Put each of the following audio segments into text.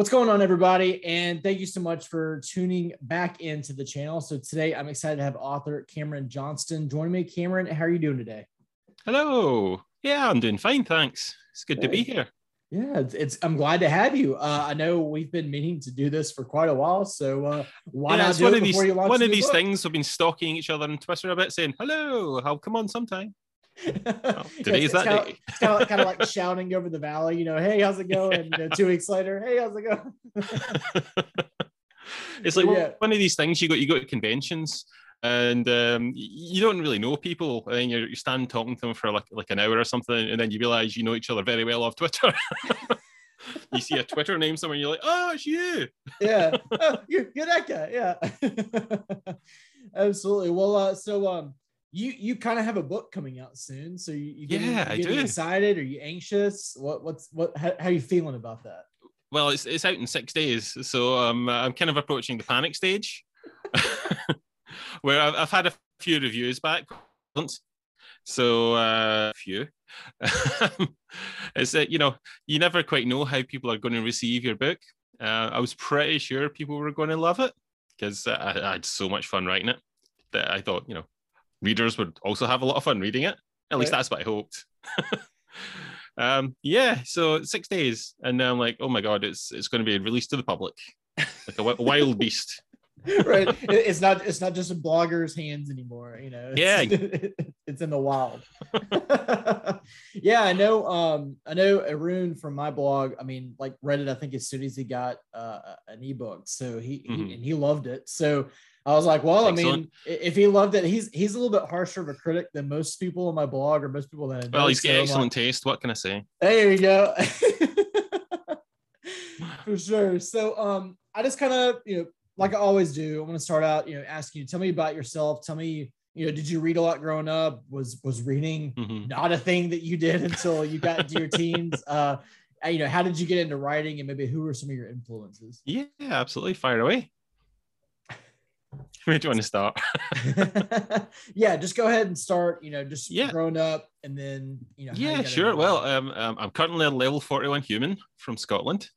What's going on, everybody? And thank you so much for tuning back into the channel. So today I'm excited to have author Cameron Johnston joining me. Cameron, how are you doing today? Hello. Yeah, I'm doing fine, thanks. It's good to be here. Yeah, it's, it's, I'm glad to have you. Uh, I know we've been meaning to do this for quite a while, so uh, why yeah, not do one it of these, before you launch One of these book? things we've been stalking each other on Twitter a bit, saying hello. I'll come on sometime. Well, today's it's, that kind day. Of, it's kind of, kind of like shouting over the valley, you know, hey, how's it going? You know, two weeks later, hey, how's it going? it's like Yeah. one of these things you go you go to conventions and um, you don't really know people and then you're, you stand talking to them for like like an hour or something and then you realize you know each other very well off Twitter. you see a Twitter name somewhere and you're like, oh, it's you. yeah, oh, you're, you're that guy. Yeah, absolutely. Well, uh, so um, you you kind of have a book coming out soon, so you, you getting, Yeah, you getting excited? Are you anxious? What what's what? How, how you feeling about that? Well, it's it's out in six days, so um, I'm kind of approaching the panic stage, where I've, I've had a few reviews back. So uh, few. it's that you know you never quite know how people are going to receive your book. Uh, I was pretty sure people were going to love it because I, I had so much fun writing it that I thought you know readers would also have a lot of fun reading it. At least that's what I hoped. um, yeah, so six days, and now I'm like, oh my god, it's it's going to be released to the public, like a, wi- wild beast. right, It- it's not it's not just in bloggers' hands anymore. You know, it's, Yeah. it's in the wild. yeah, I know. Um, I know Arun from my blog. I mean, like read it. I think as soon as he got uh, an ebook, so he, Mhm. he and he loved it. So I was like, well, I mean, if he loved it, he's he's a little bit harsher of a critic than most people on my blog or most people that I know. Well, he's got like, excellent taste. What can I say? there you go. For sure. So um I just kind of, you know, like I always do, I'm gonna start out, you know, asking you, tell me about yourself. Tell me, you know, did you read a lot growing up? Was was reading Mhm. not a thing that you did until you got into your teens? Uh you know, how did you get into writing and maybe who were some of your influences? Yeah, absolutely. Fire away. Where do you want to start? yeah, just go ahead and start, you know, just Yeah. growing up and then, you know, how you yeah, sure. Well, um, um, I'm currently a level 41 human from Scotland.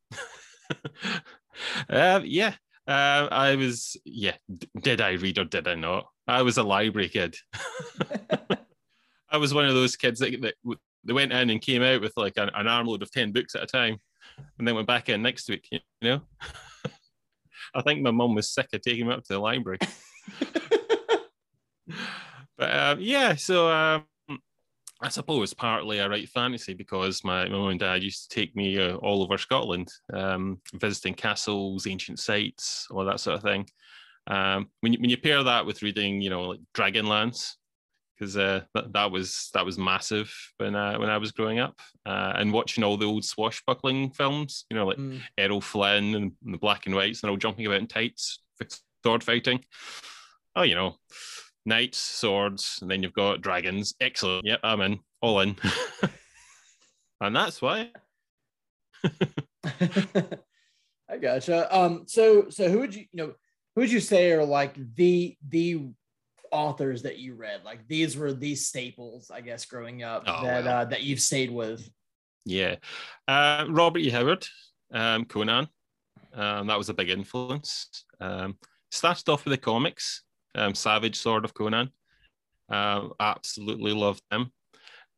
um, yeah, uh, I was, yeah, d- did I read or did I not? I was a library kid. I was one of those kids that, that they went in and came out with like an, an armload of 10 books at a time and then went back in next week, you know? I think my mum was sick of taking me up to the library. but um, yeah, so um, I suppose partly I write fantasy because my, my mum and dad used to take me uh, all over Scotland, um, visiting castles, ancient sites, all that sort of thing. Um, when you, when you pair that with reading, you know, like Dragonlance, because uh, that, that was that was massive when uh, when I was growing up, uh, and watching all the old swashbuckling films, you know, like Mm. Errol Flynn and the black and whites, and all jumping about in tights, sword fighting. Oh, you know, knights, swords, and then you've got dragons. Excellent. Yep, I'm in, all in. and that's why. I gotcha. Um, so so who would you you know who would you say are like the the authors that you read? Like these were these staples, I guess, growing up Oh, that uh, that you've stayed with. Yeah. Uh, Robert E. Howard, um, Conan. Um, that was a big influence. Um, started off with the comics, um, Savage Sword of Conan. Um, absolutely loved them.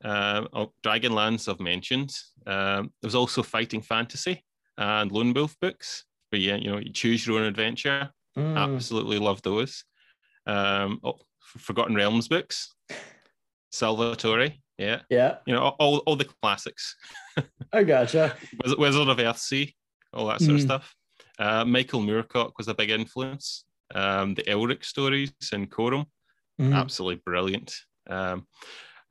Um, oh, Dragonlance, I've mentioned. Um, there was also Fighting Fantasy and Lone Wolf books, where you, you know, you choose your own adventure. Mm. Absolutely love those. Um, oh, Forgotten Realms books, Salvatore. Yeah, Yeah, you know, all, all the classics. I gotcha. Wizard of Earthsea, all that sort of Mm. stuff. Uh, Michael Moorcock was a big influence. Um, the Elric stories in Corum, Mhm. absolutely brilliant. Um,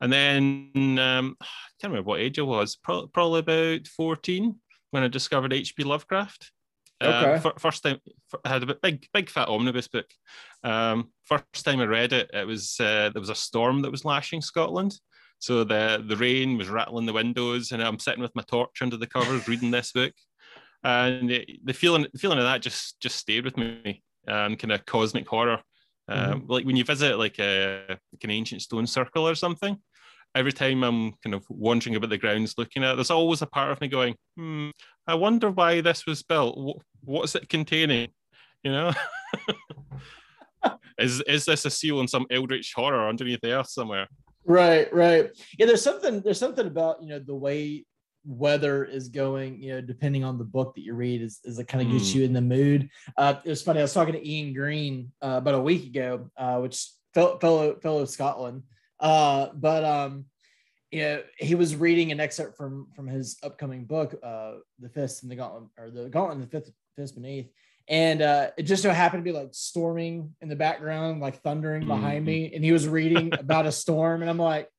and then um, I can't remember what age I was, pro- probably about 14 when I discovered H.P. Lovecraft. Um, Okay. fir- first time I had a big, big fat omnibus book. Um, first time I read it, it was uh, there was a storm that was lashing Scotland. So the the rain was rattling the windows, and I'm sitting with my torch under the covers reading this book, and the, the feeling the feeling of that just just stayed with me. Um, kind of cosmic horror, um, like when you visit like a like an ancient stone circle or something, every time I'm kind of wandering about the grounds looking at it, there's always a part of me going, hmm, I wonder why this was built. What's it containing? You know? is is this a seal in some eldritch horror underneath the earth somewhere? Right, right. Yeah, there's something there's something about you know the way weather is going, you know, depending on the book that you read, is, is it kind of gets mm. you in the mood. Uh, it was funny. I was talking to Ian Green uh, about a week ago, uh, which fellow fellow, fellow Scotland. Uh, but um, you know, he was reading an excerpt from from his upcoming book, uh, "The Fist and the Gauntlet," or "The Gauntlet and the Fifth Fist Beneath." And uh, it just so happened to be like storming in the background, like thundering mm-hmm. behind me. And he was reading about a storm, and I'm like,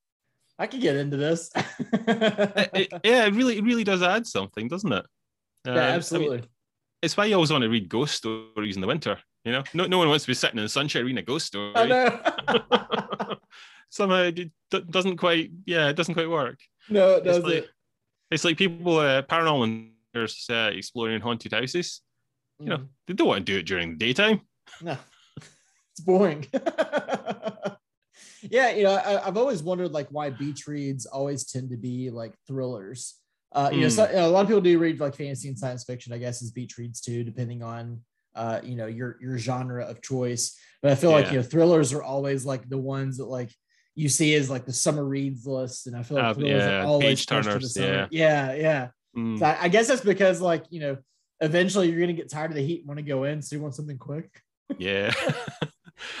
I could get into this. it, it, yeah, it really, it really does add something, doesn't it? Yeah, um, absolutely. I mean, it's why you always want to read ghost stories in the winter. You know, no, no one wants to be sitting in the sunshine reading a ghost story. I know. Somehow it doesn't quite, yeah, it doesn't quite work. No, it doesn't. It's like, it's like people, uh, paranormal uh, exploring haunted houses. You know, mm. they don't want to do it during the daytime. No, it's boring. yeah, you know, I, have always wondered like why beach reads always tend to be like thrillers. Uh, you, mm. know, so, you know, a lot of people do read like fantasy and science fiction, I guess, as beach reads too, depending on uh, you know, your your genre of choice. But I feel yeah. like you know, thrillers are always like the ones that like you see is like the summer reads list, and I feel like uh, yeah, are always turners, yeah, yeah, yeah. Mm. So I, I guess that's because like you know, eventually you're gonna get tired of the heat and want to go in, so you want something quick. Yeah.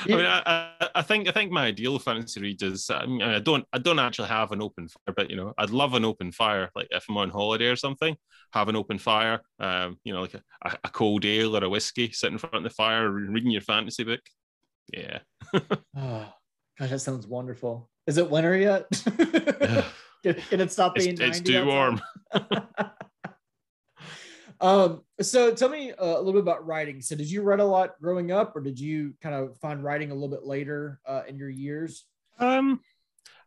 I mean, I, I, think I think my ideal fantasy read is I, mean, I don't I don't actually have an open fire, but you know I'd love an open fire. Like if I'm on holiday or something, have an open fire. Um, you know, like a, a cold ale or a whiskey, sitting in front of the fire, reading your fantasy book. Yeah. oh, gosh, that sounds wonderful. Is it winter yet? can, can, it stop being? It's, it's too warm. Um, so tell me uh, a little bit about writing. So did you write a lot growing up, or did you kind of find writing a little bit later uh, in your years? Um,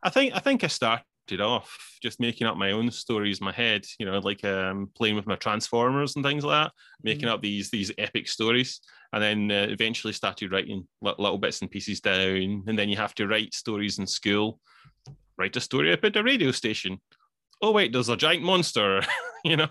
I think I think I started off just making up my own stories in my head. You know, like um, playing with my transformers and things like that, making mm-hmm. up these these epic stories, and then uh, eventually started writing little bits and pieces down. And then you have to write stories in school. Write a story about a radio station. Oh wait, there's a giant monster. you know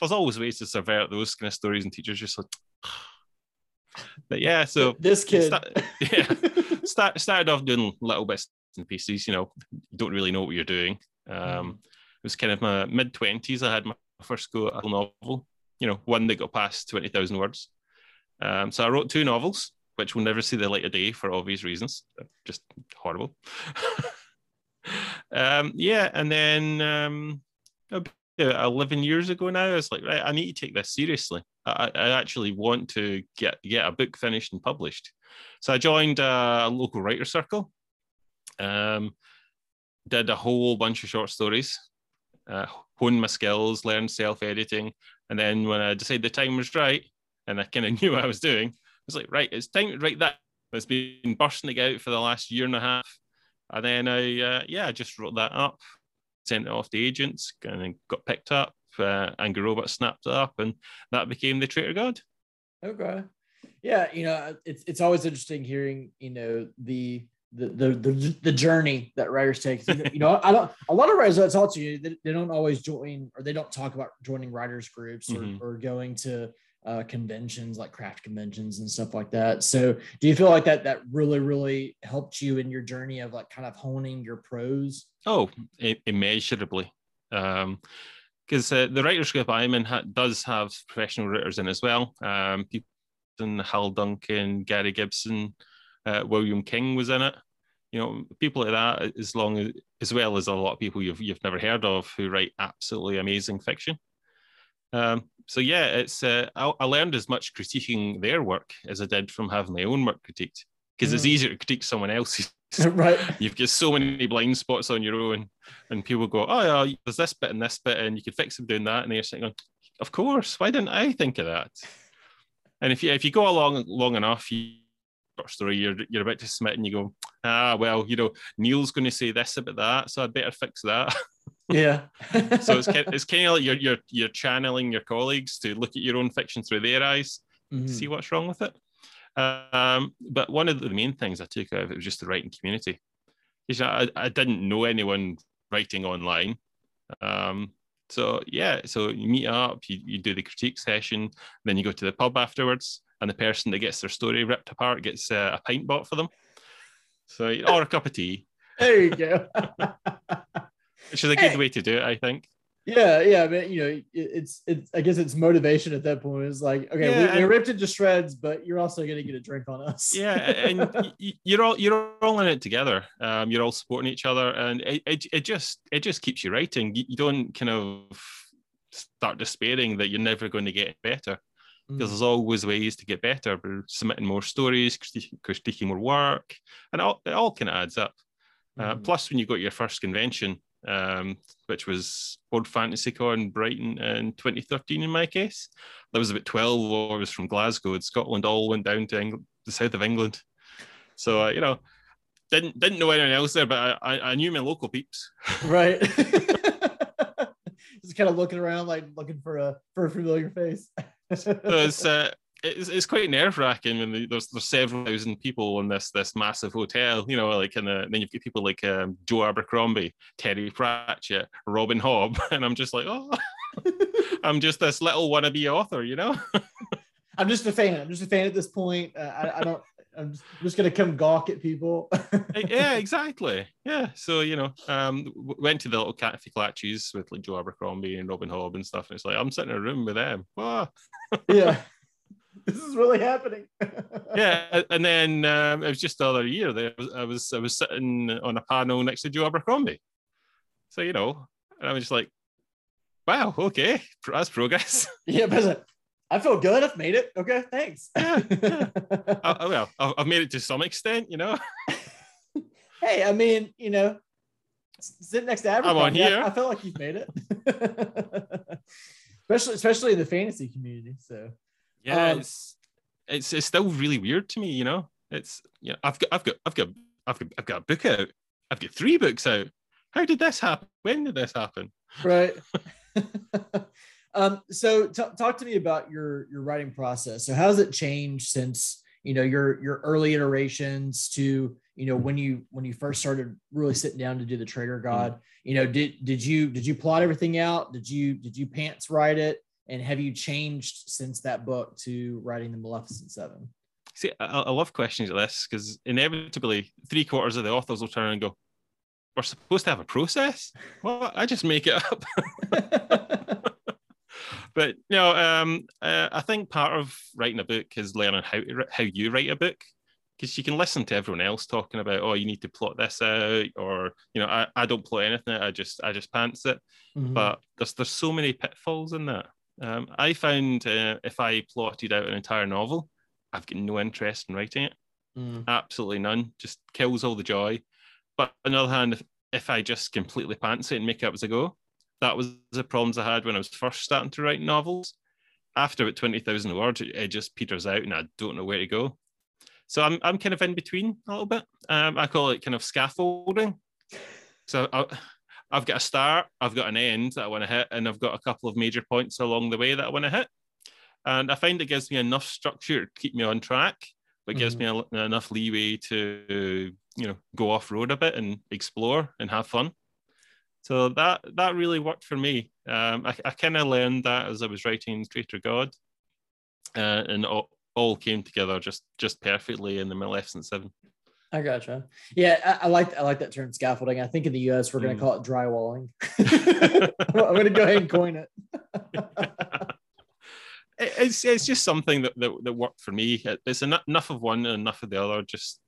there's always ways to subvert those kind of stories, and teachers just like. but yeah, so this kid, start, yeah, start, started off doing little bits and pieces. You know, don't really know what you're doing. Um, mm. It was kind of my mid twenties. I had my first go at a novel. You know, one that got past twenty thousand words. Um, so I wrote two novels, which will never see the light of day for obvious reasons. just horrible. um, yeah, and then um, 11 years ago now, I was like, right, I need to take this seriously. I, I actually want to get, get a book finished and published. So I joined a local writer circle, um, did a whole bunch of short stories, uh, honed my skills, learned self editing. And then when I decided the time was right and I kind of knew what I was doing, I was like, right, it's time to write that. It's been bursting out for the last year and a half. And then I, uh, yeah, I just wrote that up sent it off to agents and got picked up. Uh, Angry Robot snapped it up, and that became the Traitor God. Okay, yeah, you know, it's it's always interesting hearing you know the the the the, the journey that writers take. You know, I don't. A lot of writers I talk to you, they, they don't always join or they don't talk about joining writers groups or, mm-hmm. or going to uh, conventions like craft conventions and stuff like that. So, do you feel like that that really really helped you in your journey of like kind of honing your prose? Oh, immeasurably. Um, because uh, the writers group I'm in ha- does have professional writers in as well. Um, people Hal Duncan, Gary Gibson, uh, William King was in it. You know, people like that, as long as, as well as a lot of people you've you've never heard of who write absolutely amazing fiction. Um, so yeah, it's uh, I, I, learned as much critiquing their work as I did from having my own work critiqued because mm. it's easier to critique someone else's. right. You've got so many blind spots on your own, and people go, "Oh, yeah, there's this bit and this bit, and you could fix them doing that." And they're saying, "Of course, why didn't I think of that?" And if you if you go along long enough, you story you're you're about to submit, and you go, "Ah, well, you know, Neil's going to say this about that, so I'd better fix that." Yeah. so it's it's kind of like you're you're you're channeling your colleagues to look at your own fiction through their eyes, mm-hmm. see what's wrong with it. Um, but one of the main things I took out of it was just the writing community. You I, I didn't know anyone writing online. Um, so yeah, so you meet up, you, you do the critique session, then you go to the pub afterwards, and the person that gets their story ripped apart gets uh, a pint bought for them. So or a cup of tea. There you go. Which is a good hey. way to do it, I think. Yeah, yeah, but you know, it's it's. I guess it's motivation at that point. It's like, okay, yeah, we, are ripped into shreds, but you're also going to get a drink on us. yeah, and you're all you're all in it together. Um, you're all supporting each other, and it, it, it just it just keeps you writing. You, you don't kind of start despairing that you're never going to get better because mm. there's always ways to get better. We're submitting more stories, critiquing more work, and it all, all kind of adds up. Uh, mm. Plus, when you got your first convention, um, which was World Fantasy Con Brighton in 2013 in my case. There was about 12 of us from Glasgow and Scotland all went down to England, the south of England. So, uh, you know, didn't didn't know anyone else there, but I, I knew my local peeps. Right. Just kind of looking around, like looking for a for a familiar face. it's, uh, it's, it's quite nerve wracking when there's there's several thousand people in this this massive hotel, you know, like in the then you've got people like um, Joe Abercrombie, Terry Pratchett, Robin Hobb, and I'm just like, oh, I'm just this little wannabe author, you know. I'm just a fan. I'm just a fan at this point. Uh, I, I don't. I'm just gonna come gawk at people. yeah, exactly. Yeah. So you know, um, went to the little cafe clatches with like Joe Abercrombie and Robin Hobb and stuff, and it's like I'm sitting in a room with them. Wow. yeah. this is really happening. yeah, and then um, it was just the other year. There, I was I was sitting on a panel next to Joe Abercrombie. So you know, and I was just like, "Wow, okay, that's progress." Yeah, but I feel good. I've made it. Okay, thanks. yeah, yeah. I, well, I've made it to some extent, you know. hey, I mean, you know, sitting next to Abercrombie, I'm on here. I, I feel like you've made it, especially especially in the fantasy community. So yeah, um, it's, it's it's still really weird to me. You know, it's yeah. I've got I've got I've got I've got I've got a book out. I've got three books out. How did this happen? When did this happen? Right. Um. So t- talk to me about your your writing process. So how's it changed since you know your your early iterations to you know when you when you first started really sitting down to do the Traitor mm-hmm. God? You know, did did you did you plot everything out? Did you did you pants write it? And have you changed since that book to writing the Maleficent Seven? See, I, I love questions like this because inevitably three quarters of the authors will turn and go, "We're supposed to have a process." Well, I just make it up. but you know, um, uh, I think part of writing a book is learning how to, how you write a book because you can listen to everyone else talking about oh you need to plot this out or you know I, I don't plot anything I just I just pants it mm-hmm. but there's there's so many pitfalls in that um, I found uh, if I plotted out an entire novel, I've got no interest in writing it. Mm. Absolutely none. Just kills all the joy. But on the other hand, if, if I just completely pants it and make it up as I go, that was the problems I had when I was first starting to write novels. After about 20,000 words, it, it just peters out and I don't know where to go. So I'm, I'm kind of in between a little bit. Um, I call it kind of scaffolding. So I, I've got a start, I've got an end that I want to hit, and I've got a couple of major points along the way that I want to hit. And I find it gives me enough structure to keep me on track, but gives mm-hmm. me a, enough leeway to you know go off road a bit and explore and have fun. So that that really worked for me. Um, I, I kind of learned that as I was writing Traitor God, uh, and all, all came together just just perfectly in the Maleficent Seven. I gotcha. Yeah, I, I, like I like that term scaffolding. I think in the U.S. we're going to mm. call it drywalling. I'm going to go ahead and coin it. it's it's just something that, that, that worked for me. It's enough of one and enough of the other. Just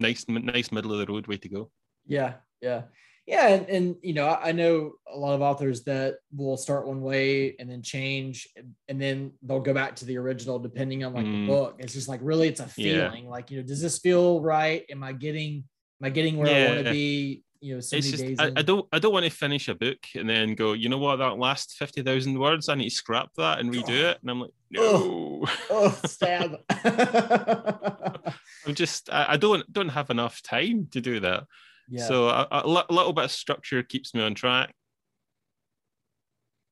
nice nice middle of the road way to go. Yeah, yeah yeah and, and you know I, I know a lot of authors that will start one way and then change and then they'll go back to the original depending on like mm. the book it's just like really it's a feeling yeah. like you know does this feel right am i getting am i getting where yeah. i want to be you know, so it's just I, I, don't I don't want to finish a book and then go, you know what, that last fifty thousand words, I need to scrap that and redo oh. it. And I'm like, no. Oh, oh stab. I'm just I, I, don't don't have enough time to do that. Yeah. So a, a, little bit of structure keeps me on track.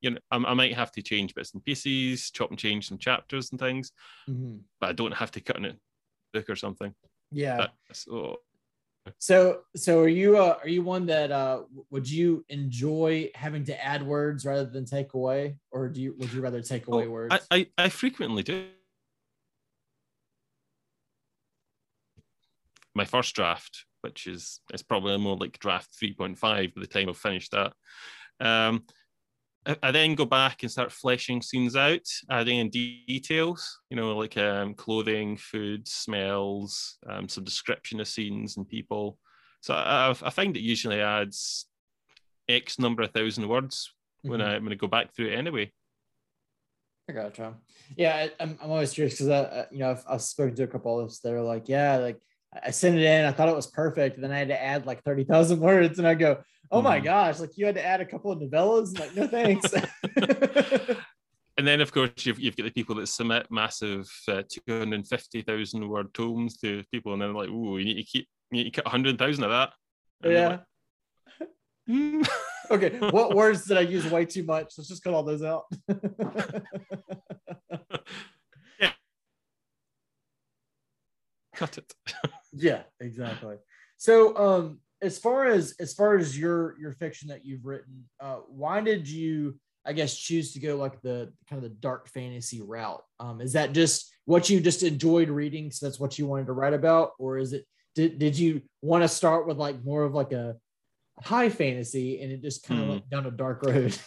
You know, I, I, might have to change bits and pieces, chop and change some chapters and things, mm-hmm. but I don't have to cut in a book or something. Yeah. so So, so are you uh, are you one that uh, would you enjoy having to add words rather than take away, or do you would you rather take away Oh, words? I, I, I frequently do. My first draft, which is it's probably more like draft 3.5 by the time I've finished that. Um, I, I then go back and start fleshing scenes out, adding in details, you know, like um, clothing, food, smells, um, some description of scenes and people. So I, I find it usually adds X number of thousand words when Mhm. I when I go back through it anyway. I gotcha. Yeah, I, I'm, I'm always curious because I- you know, I've, I've spoken to a couple of us that are like, yeah, like I sent it in, I thought it was perfect, and then I had to add like thirty thousand words, and I go, oh my Mhm. gosh, like you had to add a couple of novellas, and like no thanks. And then, of course, you've, you've got the people that submit massive uh, 250,000 word tomes to people, and then like, oh, you need to keep, you need to cut 100,000 of that. And yeah. like, "Hmm." Okay. What words did I use way too much? Let's just cut all those out. yeah. Cut it. yeah, exactly. So, um, as far as as far as your your fiction that you've written, uh, why did you, I guess, choose to go like the kind of the dark fantasy route? Um, is that just what you just enjoyed reading, so that's what you wanted to write about, or is it did did you want to start with like more of like a high fantasy and it just kind of Hmm. went down a dark road?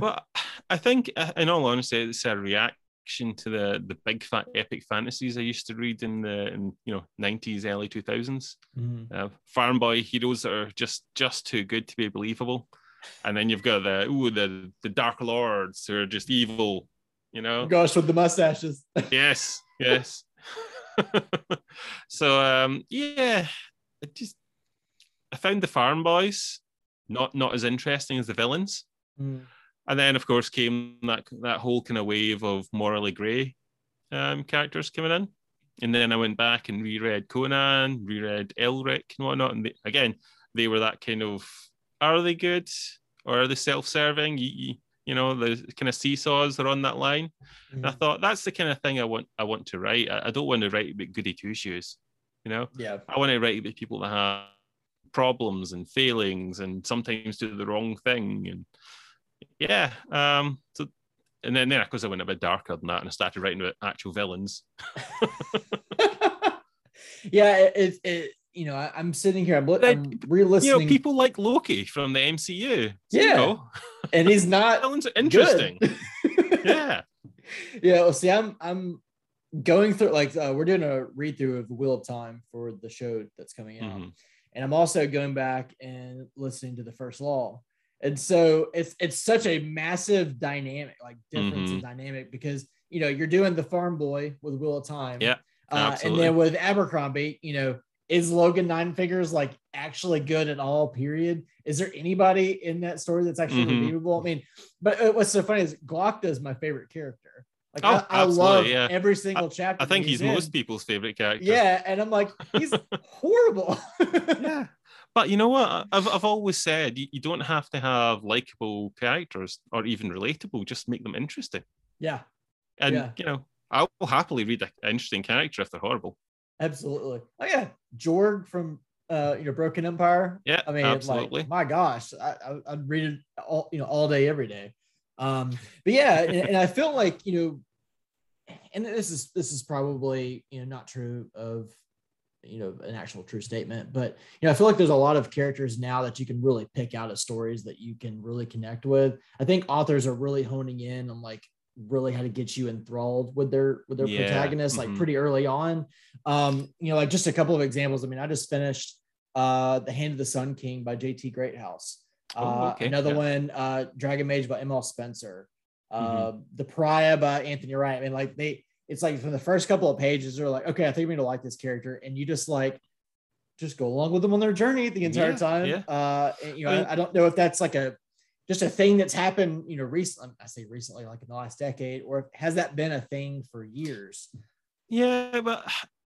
Well, I think, uh, in all honesty, it's a reaction to the the big fat epic fantasies I used to read in the in you know 90s, early 2000s. Mhm. uh, farm boy heroes that are just just too good to be believable, and then you've got the ooh the the dark lords who are just evil, you know. Gosh, with the mustaches. yes, yes. so um, yeah, I just I found the farm boys not not as interesting as the villains, Mm. And then of course came that that whole kind of wave of morally grey um, characters coming in. And then I went back and reread Conan, reread Elric and whatnot. And they, again, they were that kind of are they good or are they self serving? You, you, you know, the kind of seesaws are on that line. And I Mhm. thought that's the kind of thing I want I want to write. I, I don't want to write about goody two shoes, you know. Yeah. I want to write about people that have problems and failings and sometimes do the wrong thing. And yeah, um, so and then, then of course I went a bit darker than that and I started writing about actual villains. yeah, it, it, it you know, I, I'm sitting here, I'm, I'm re-listening, You know, people like Loki from the MCU. So, you Yeah. know, and he's not villains are interesting. yeah. yeah. Well, see, I'm I'm going through like uh, we're doing a read through of the Wheel of Time for the show that's coming out, Mhm. and I'm also going back and listening to the First Law, and so it's it's such a massive dynamic, like difference in Mhm. dynamic because you know you're doing the Farm Boy with Wheel of Time, Yeah, uh, and then with Abercrombie, you know. Is Logen Ninefingers like actually good at all? Period. Is there anybody in that story that's actually Mhm. redeemable? I mean, but uh, what's so funny is Glokta is my favorite character. Like Oh, I, I love yeah. every single chapter. I think he's in. most people's favorite character. Yeah, and I'm like, he's horrible. yeah. But you know what? I've, I've always said you, you don't have to have likable characters or even relatable, just make them interesting. yeah, And, Yeah. you know, I'll happily read an interesting character if they're horrible. absolutely. Oh yeah, Jorg from uh you know Broken Empire. Yeah, I mean, absolutely. like my gosh, I, I I'd read it all you know all day every day. Um, but yeah, and, and I feel like you know, and this is this is probably you know not true of you know an actual true statement, but you know I feel like there's a lot of characters now that you can really pick out as stories that you can really connect with. I think authors are really honing in on like really how to get you enthralled with their with their Yeah, protagonists like mhm. pretty early on. Um, you know, like just a couple of examples. I mean, I just finished uh The Hand of the Sun King by JT Greathouse. Oh, Uh, okay, another yeah. one, uh, Dragon Mage by M.L. Spencer. Uh, Mm-hmm. The Pariah by Anthony Wright. I mean, like they, it's like from the first couple of pages, they're like, okay, I think I'm gonna like this character, and you just like, just go along with them on their journey the entire Yeah, time. yeah. Uh, and, you know, I mean- I, I don't know if that's like a just a thing that's happened, you know, recently. I say recently, like in the last decade, or has that been a thing for years? Yeah, but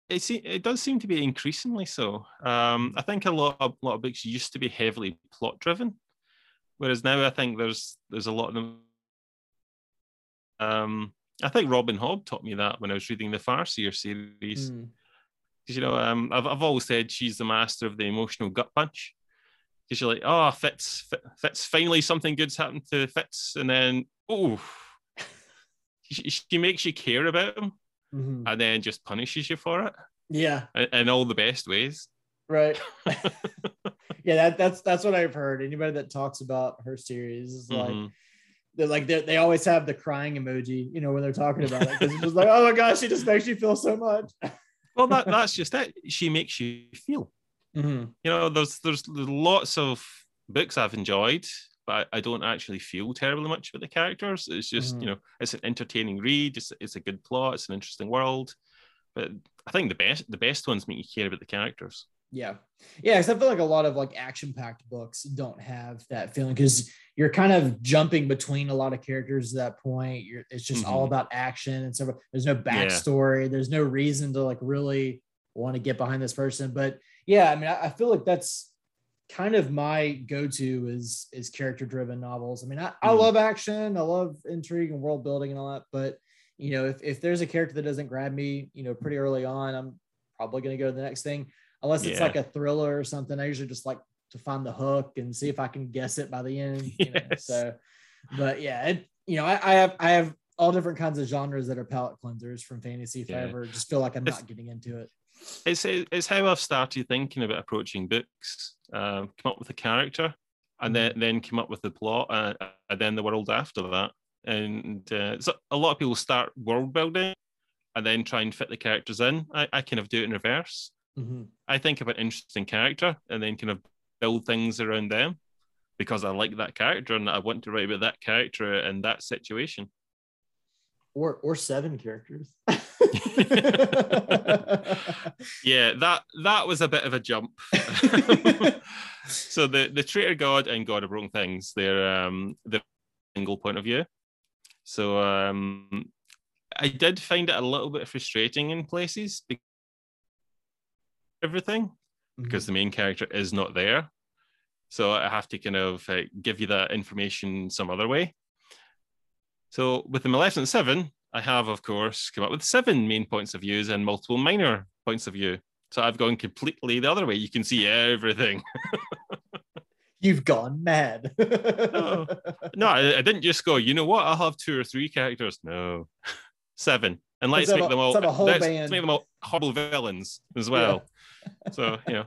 it se- it does seem to be increasingly so. Um, I think a lot of lot of books used to be heavily plot driven, whereas now I think there's there's a lot of them. Um, I think Robin Hobb taught me that when I was reading the Farseer series. Mm. Because you know, um, I've I've always said she's the master of the emotional gut punch. Because you're like, oh, Fitz, Fitz, finally something good's happened to Fitz, and then oh, she, she makes you care about him, Mhm. and then just punishes you for it Yeah, in, in all the best ways. right. yeah, that that's that's what I've heard. Anybody that talks about her series is like Mhm. They're like they they always have the crying emoji, you know, when they're talking about it because it's just like, oh my gosh, she just makes you feel so much. Well, that that's just it. She makes you feel. Mhm. you know, there's there's lots of books I've enjoyed, but I, I don't actually feel terribly much about the characters. It's just Mhm. you know, it's an entertaining read. It's it's a good plot. It's an interesting world. But I think the best the best ones make you care about the characters. Yeah, yeah. Because I feel like a lot of like action-packed books don't have that feeling because you're kind of jumping between a lot of characters at that point. You're it's just all Mhm. about action and so there's no backstory. There's no reason to like really want to get behind this person. But yeah, I mean, I, I feel like that's kind of my go-to is is character-driven novels. I mean, I, I Mhm. love action, I love intrigue and world building and all that, but you know, if if there's a character that doesn't grab me, you know, pretty early on, I'm probably going to go to the next thing unless it's Yeah. like a thriller or something. I usually just like to find the hook and see if I can guess it by the end. You know? So, but yeah, it, you know, I, I have I have all different kinds of genres that are palate cleansers from fantasy. If I Yeah. ever just feel like I'm It's- not getting into it. It's it's how I've started thinking about approaching books. Um, come up with a character, and then then come up with the plot, uh, and then the world after that. And uh, so a lot of people start world building, and then try and fit the characters in. I, I kind of do it in reverse. Mhm. I think of an interesting character and then kind of build things around them because I like that character and I want to write about that character and that situation. Or or seven characters. Yeah, that that was a bit of a jump. so the the traitor god and god of broken things, they're um they're single point of view. So um I did find it a little bit frustrating in places because everything because the main character is not there. So I have to kind of uh, give you that information some other way. So with the Maleficent Seven, I have, of course, come up with seven main points of views and multiple minor points of view. So I've gone completely the other way. You can see everything. You've gone mad. Oh. No, I, I didn't just go, you know what? I'll have two or three characters. No, seven. And let's make them all let's have a whole let's make them all horrible villains as well. So, you know,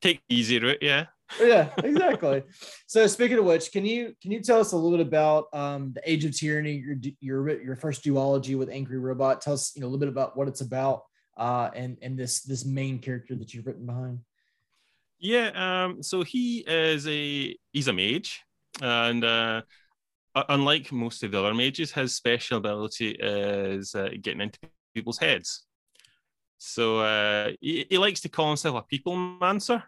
take easy to it. yeah. yeah, exactly. So speaking of which, can you can you tell us a little bit about um, the Age of Tyranny, your your your first duology with Angry Robot? Tell us you know a little bit about what it's about uh, and and this this main character that you've written behind. Yeah, um, so he is a he's a mage, and uh, unlike most of the other mages, his special ability is uh, getting into people's heads. So uh, he, he likes to call himself a people mancer,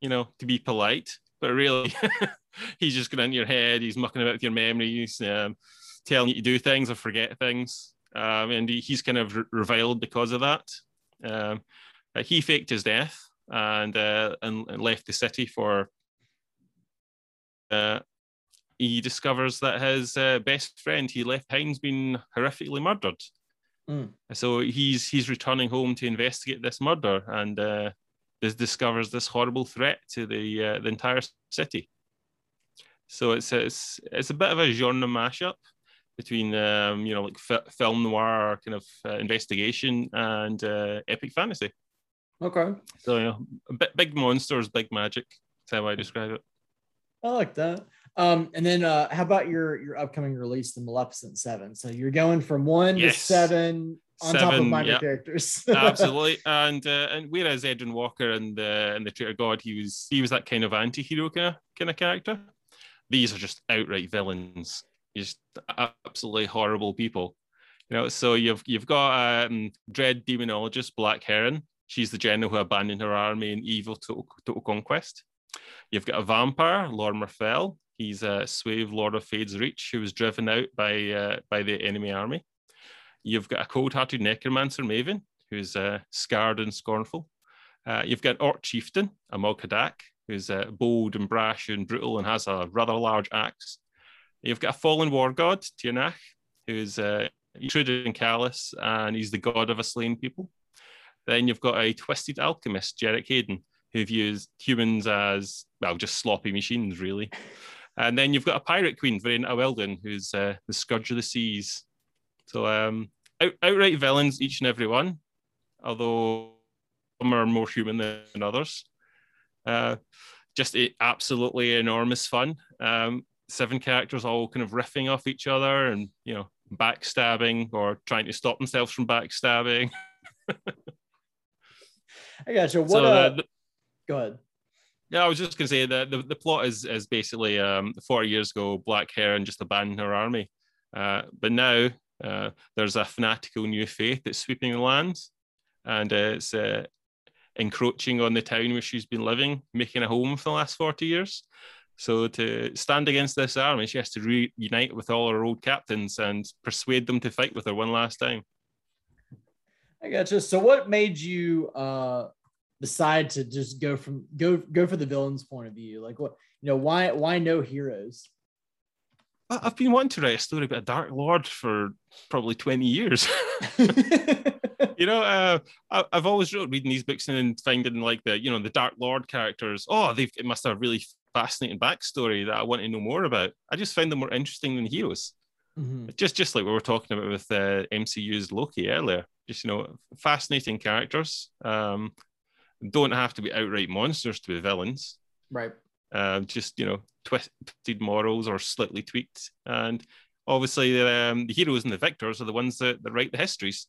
you know, to be polite, but really, he's just going into your head. He's mucking about with your memories, um, telling you to do things or forget things, um, and he, he's kind of re- reviled because of that. Um, he faked his death and uh, and and left the city for. Uh, he discovers that his uh, best friend he left behind's been horrifically murdered. Mm. So he's he's returning home to investigate this murder and uh, dis- discovers this horrible threat to the uh, the entire city. So it's it's it's a bit of a genre mashup between um, you know like fi- film noir kind of uh, investigation and uh, epic fantasy. Okay, So you know, a big monsters, big magic. That's how I describe it. I like that. Um, and then uh, how about your your upcoming release, The Maleficent Seven? So you're going from one Yes. to seven on top of minor yeah. characters. Absolutely, and uh, and whereas Edwin Walker and the and the Traitor God, he was he was that kind of anti-hero kind of kind of character. These are just outright villains, just absolutely horrible people. You know, so you've you've got um, dread demonologist Black Herron. She's the general who abandoned her army in evil total, total conquest. You've got a vampire, Lord Marfell. He's a slave lord of Fade's Reach who was driven out by uh, by the enemy army. You've got a cold-hearted necromancer, Maven, who's uh, scarred and scornful. Uh, you've got Orc Chieftain, a Hadak, who's uh, bold and brash and brutal and has a rather large axe. You've got a fallen war god, Tiernach, who's uh, shrewd and callous, and he's the god of a slain people. Then you've got a twisted alchemist, Jarek Hayden, who views humans as well just sloppy machines, really. And then you've got a pirate queen, Varenna Weldon, who's uh, the scourge of the seas. So um, out, outright villains, each and every one, although some are more human than others. Uh, just absolutely enormous fun. Um, seven characters all kind of riffing off each other and you know backstabbing or trying to stop themselves from backstabbing. I got you. What? So uh, the, go ahead. Yeah, I was just going to say that the, the plot is is basically um, 40 years ago, Black Herron just abandoned her army. Uh, but now uh, there's a fanatical new faith that's sweeping the lands and uh, it's encroaching on the town where she's been living, making a home for the last 40 years. So to stand against this army, she has to reunite with all her old captains and persuade them to fight with her one last time. I gotcha. So what made you uh decide to just go from go go for the villain's point of view? Like what you know, why why no heroes? I've been wanting to write a story about a Dark Lord for probably 20 years. you know, uh, I, have always wrote reading these books and finding like the, you know, the Dark Lord characters. Oh, they it must have a really fascinating backstory that I want to know more about. I just find them more interesting than heroes. Mm-hmm. Just, just like we were talking about with uh, MCU's Loki earlier. Just you know, fascinating characters. Um, don't have to be outright monsters to be villains. Right. Uh, just you know, twisted morals or slightly tweaked. And obviously, um, the heroes and the victors are the ones that, that write the histories.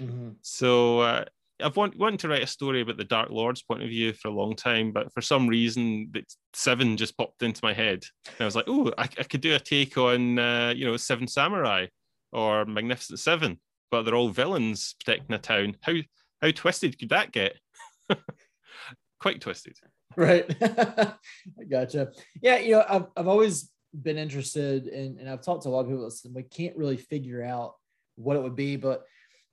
Mm-hmm. So uh, I've want, wanted to write a story about the Dark Lord's point of view for a long time, but for some reason, Seven just popped into my head. And I was like, oh, I, I could do a take on, uh, you know, Seven Samurai or Magnificent Seven, but they're all villains protecting a town. How how twisted could that get? Quite twisted. Right. I gotcha. Yeah, you know, I've, I've always been interested in, and I've talked to a lot of people that we can't really figure out what it would be, but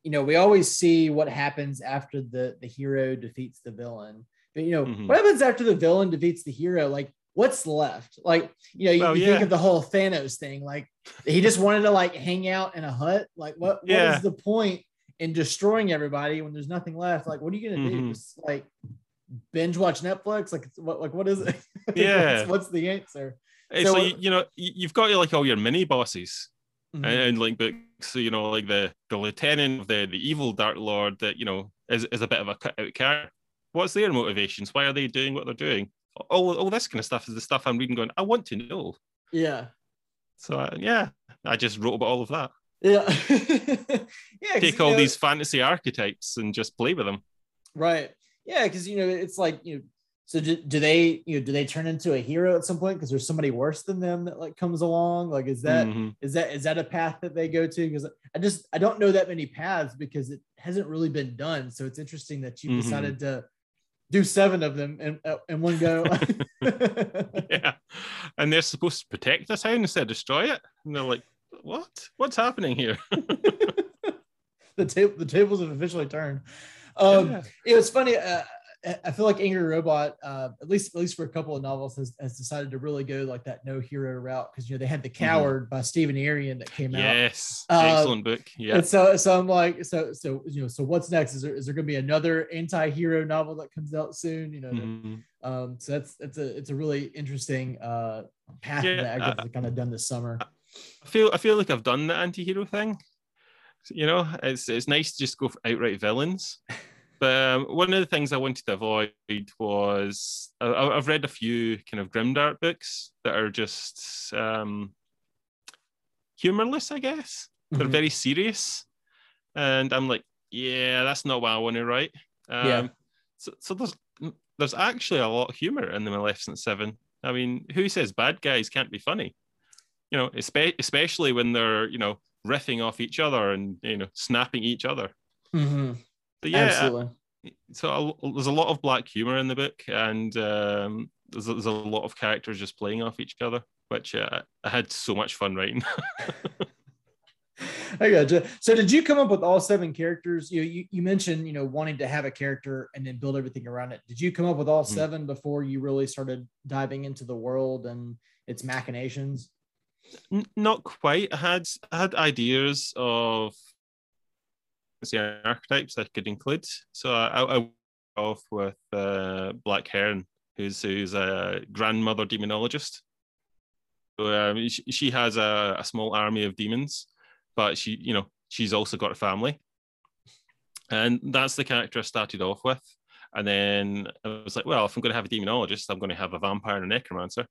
you know, we always see what happens after the the hero defeats the villain. But you know, mm-hmm. what happens after the villain defeats the hero? Like, what's left? Like, you know, you, you yeah. think of the whole Thanos thing. Like, he just wanted to like hang out in a hut. Like, what yeah. what is the point in destroying everybody when there's nothing left? Like, what are you gonna mm-hmm. do? Just like binge watch Netflix? Like, what like what is it? Yeah, what's, what's, the answer? It's so, like you know, you've got like all your mini bosses mm-hmm. and, and, like books, you know, like the the lieutenant of the the evil Dark Lord that you know is, is a bit of a cut out character. What's their motivations? Why are they doing what they're doing? All all this kind of stuff is the stuff I'm reading. Going, I want to know. Yeah. So uh, yeah, I just wrote about all of that. Yeah. yeah. Take all know, these fantasy archetypes and just play with them. Right. Yeah, because you know it's like you know so do, do they, you know, do they turn into a hero at some point because there's somebody worse than them that like comes along? Like, is that mm-hmm. is that is that a path that they go to? Because I just I don't know that many paths because it hasn't really been done. So it's interesting that you mm-hmm. decided to do seven of them in, uh, in one go. yeah, and they're supposed to protect the town instead of destroy it, and they're like, "What? What's happening here?" the table the tables have officially turned. Um, yeah. It was funny. Uh, I feel like Angry Robot, uh, at least at least for a couple of novels, has, has decided to really go like that no hero route because you know they had The mm-hmm. Coward mm-hmm. by Stephen Aryan that came yes. out. Yes, um, excellent book. Yeah. And so so I'm like so so you know so what's next? Is there is there going to be another anti-hero novel that comes out soon? You know, mm-hmm. um, so that's it's a it's a really interesting uh path yeah, that I've uh, kind of done this summer. I feel I feel like I've done the anti-hero thing. You know, it's it's nice to just go for outright villains. But um, one of the things I wanted to avoid was I, have read a few kind of grimdark books that are just um, humorless, I guess. Mm-hmm. They're very serious, and I'm like, yeah, that's not what I want to write. Um, yeah. So, so there's there's actually a lot of humor in the Maleficent Seven. I mean, who says bad guys can't be funny? You know, espe- especially when they're you know riffing off each other and you know snapping each other. Mm-hmm. But yeah, Absolutely. so there's a lot of black humor in the book, and um, there's, there's, a lot of characters just playing off each other, which uh, I had so much fun writing. I gotcha. So, did you come up with all seven characters? You, you you mentioned you know wanting to have a character and then build everything around it. Did you come up with all mm-hmm. seven before you really started diving into the world and its machinations? N- not quite. I had I had ideas of the archetypes I could include. So I, I off with uh, Black Herron, who's who's a grandmother demonologist. So um, she, she has a, a small army of demons, but she, you know, she's also got a family, and that's the character I started off with. And then I was like, well, if I'm going to have a demonologist, I'm going to have a vampire and a necromancer.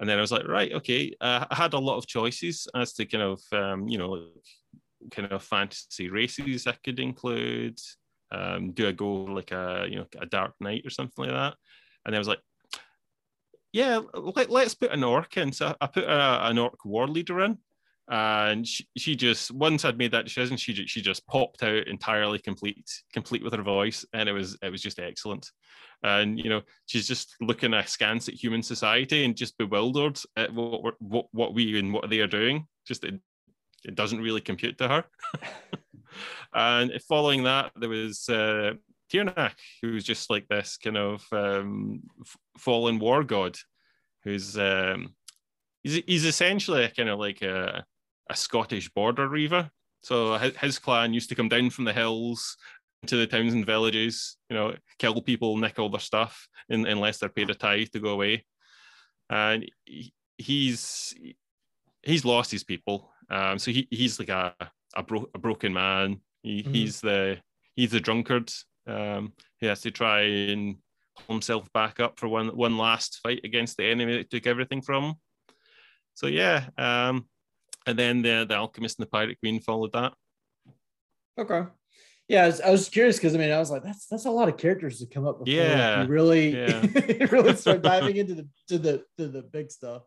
And then I was like, right, okay. Uh, I had a lot of choices as to kind of, um, you know, kind of fantasy races I could include. Um, do I go like a, you know, a Dark Knight or something like that? And I was like, yeah, let, us put an orc in. So I put a, an orc war leader in and she, she just once I'd made that decision, she she just popped out entirely complete, complete with her voice, and it was it was just excellent. And you know, she's just looking askance at human society and just bewildered at what what what we and what they are doing. Just it, it doesn't really compute to her. and following that, there was uh, Tiarnach, who's just like this kind of um, fallen war god, who's um, he's he's essentially kind of like a a Scottish border reaver. So his clan used to come down from the hills to the towns and villages, you know, kill people, nick all their stuff, in, unless they're paid a tithe to go away. And he's he's lost his people. Um, so he, he's like a a, bro- a broken man. He, mm-hmm. He's the he's the drunkard. Um, he has to try and pull himself back up for one one last fight against the enemy that took everything from him. So yeah, um, and then the the alchemist and the pirate queen followed that. Okay. Yeah, I was, I was curious because I mean I was like that's that's a lot of characters to come up with. Yeah, you really yeah. really start diving into the to the to the big stuff.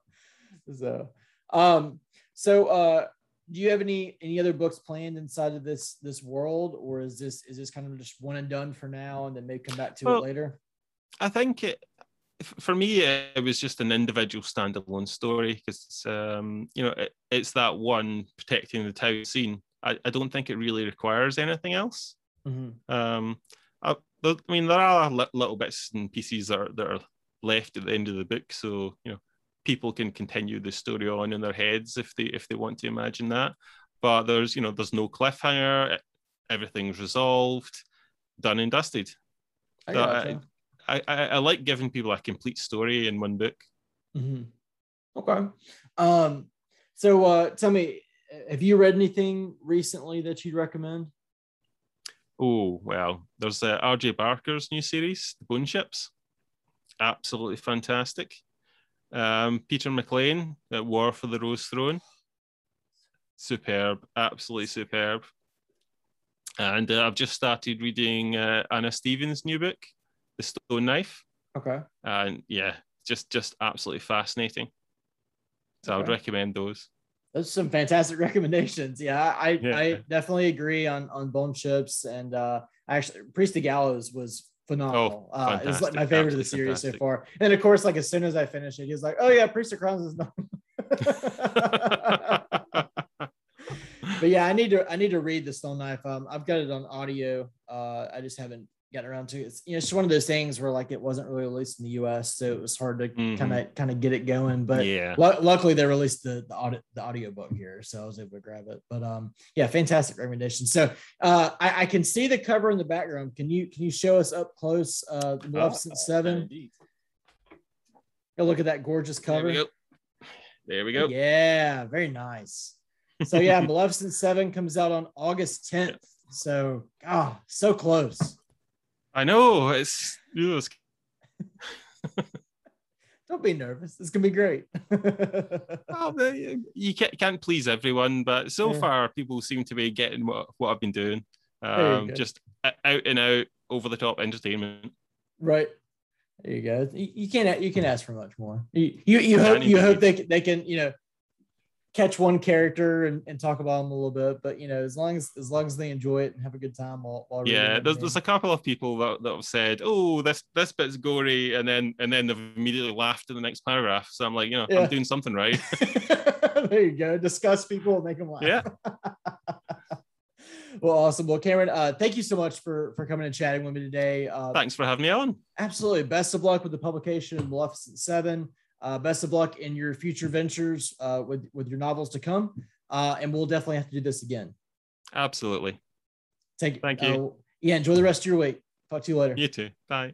So, um, so uh, do you have any any other books planned inside of this this world, or is this is this kind of just one and done for now, and then maybe come back to well, it later? I think it for me, it was just an individual standalone story because um, you know it, it's that one protecting the town scene. I, I don't think it really requires anything else. Mm-hmm. Um, I, I, mean, there are little bits and pieces that are, that are left at the end of the book, so you know people can continue the story on in their heads if they if they want to imagine that. But there's you know there's no cliffhanger. Everything's resolved, done and dusted. I, I, I, I like giving people a complete story in one book. Mm-hmm. Okay. Um, so uh, tell me, have you read anything recently that you'd recommend? Oh well, there's uh, R.J. Barker's new series, The Bone Ships. Absolutely fantastic. Um, Peter McLean at War for the Rose Throne. Superb, absolutely superb. And uh, I've just started reading uh, Anna Stephens' new book, the stone knife. Okay. And yeah, just just absolutely fascinating. So okay. I would recommend those. Those are some fantastic recommendations. Yeah, I yeah. I definitely agree on on Bone Ships and uh actually Priest of Gallows was phenomenal. Oh, uh, it's like my favorite of the series fantastic. so far. And of course, like as soon as I finish it, he's like, "Oh yeah, Priest of Crowns is done." but yeah, I need to I need to read the Stone Knife. Um, I've got it on audio. Uh, I just haven't getting around to it. It's you know, it's one of those things where like it wasn't really released in the US, so it was hard to kind of kind of get it going. But yeah, l- luckily they released the the audio the audio book here, so I was able to grab it. But um, yeah, fantastic recommendation. So uh, I, I can see the cover in the background. Can you can you show us up close? Uh, the Maleficent oh, Seven. Go look at that gorgeous cover. There we go. There we go. Yeah, very nice. So yeah, Maleficent Seven comes out on August 10th. So, ah, oh, so close. I know it's. it's... Don't be nervous. It's gonna be great. well, you can't, can't please everyone, but so yeah. far people seem to be getting what, what I've been doing. Um, just out and out, over the top entertainment. Right. There you go. You, you can't you can ask for much more. You you, you hope you hope they they can you know catch one character and, and talk about them a little bit. But you know, as long as as long as they enjoy it and have a good time while, while yeah, there's, there's a couple of people that, that have said, "Oh, this this bit's gory," and then and then they've immediately laughed in the next paragraph. So I'm like, you know, yeah. I'm doing something right. there you go. Discuss people, make them laugh. Yeah. well, awesome. Well, Cameron, uh, thank you so much for for coming and chatting with me today. Uh, Thanks for having me on. Absolutely. Best of luck with the publication of Maleficent Seven. Uh, best of luck in your future ventures uh, with with your novels to come, uh, and we'll definitely have to do this again. Absolutely. Take Thank you. Uh, yeah, enjoy the rest of your week. Talk to you later. You too. Bye.